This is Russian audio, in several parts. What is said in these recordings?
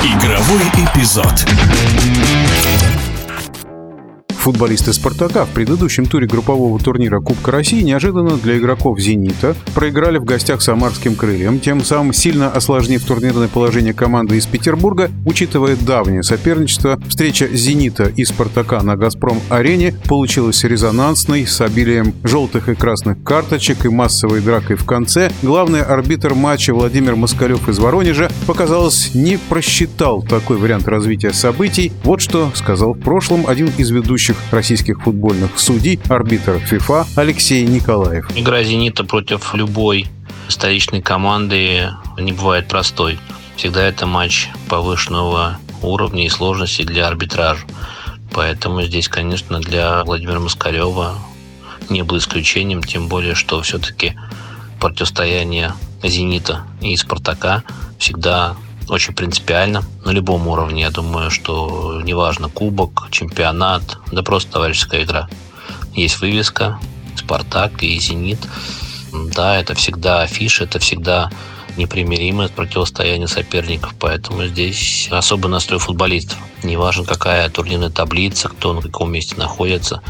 Игровой эпизод. Футболисты «Спартака» в предыдущем туре группового турнира Кубка России неожиданно для игроков «Зенита» проиграли в гостях самарским крыльям, тем самым сильно осложнив турнирное положение команды из Петербурга, учитывая давнее соперничество. Встреча «Зенита» и «Спартака» на «Газпром-арене» получилась резонансной, с обилием желтых и красных карточек и массовой дракой в конце. Главный арбитр матча Владимир Москалев из Воронежа, показалось, не просчитал такой вариант развития событий. Вот что сказал в прошлом один из ведущих российских футбольных судей, арбитр ФИФА Алексей Николаев. Игра «Зенита» против любой столичной команды не бывает простой. Всегда это матч повышенного уровня и сложности для арбитража. Поэтому здесь, конечно, для Владимира Москалева не было исключением, тем более, что все-таки противостояние «Зенита» и «Спартака» всегда очень принципиально на любом уровне. Я думаю, что неважно, кубок, чемпионат, да просто товарищеская игра. Есть вывеска, Спартак и Зенит. Да, это всегда афиша, это всегда непримиримое противостояние соперников, поэтому здесь особый настрой футболистов. Неважно, какая турнирная таблица, кто на каком месте находится.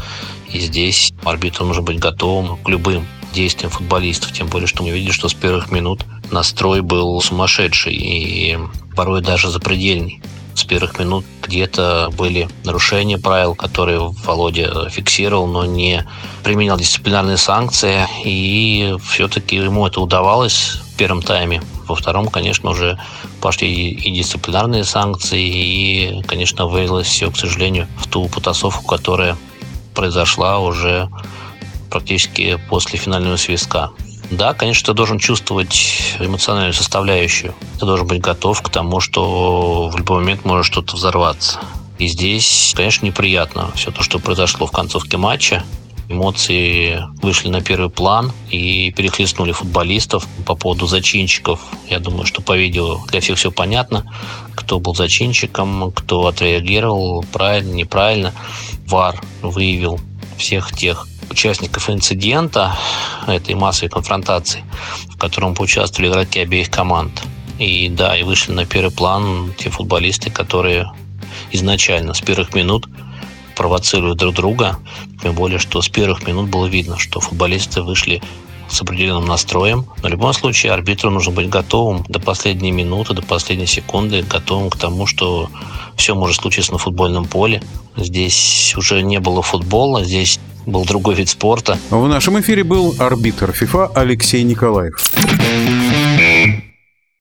И здесь арбитру нужно быть готовым к любым действиям футболистов. Тем более, что мы видели, что с первых минут настрой был сумасшедший и порой даже запредельный. С первых минут где-то были нарушения правил, которые Володя фиксировал, но не применял дисциплинарные санкции. И все-таки ему это удавалось в первом тайме. Во втором, конечно, уже пошли и дисциплинарные санкции, и, конечно, вылилось все, к сожалению, в ту потасовку, которая произошла уже практически после финального свистка. Да, конечно, ты должен чувствовать эмоциональную составляющую. Ты должен быть готов к тому, что в любой момент может что-то взорваться. И здесь, конечно, неприятно все то, что произошло в концовке матча. Эмоции вышли на первый план и перехлестнули футболистов по поводу зачинщиков. Я думаю, что по видео для всех все понятно, кто был зачинщиком, кто отреагировал правильно, неправильно. ВАР выявил всех тех участников инцидента, этой массовой конфронтации, в котором поучаствовали игроки обеих команд. И да, и вышли на первый план те футболисты, которые изначально с первых минут провоцируют друг друга. Тем более, что с первых минут было видно, что футболисты вышли с определенным настроем. Но в любом случае арбитру нужно быть готовым до последней минуты, до последней секунды, готовым к тому, что все может случиться на футбольном поле. Здесь уже не было футбола, здесь был другой вид спорта. В нашем эфире был арбитр ФИФА Алексей Николаев.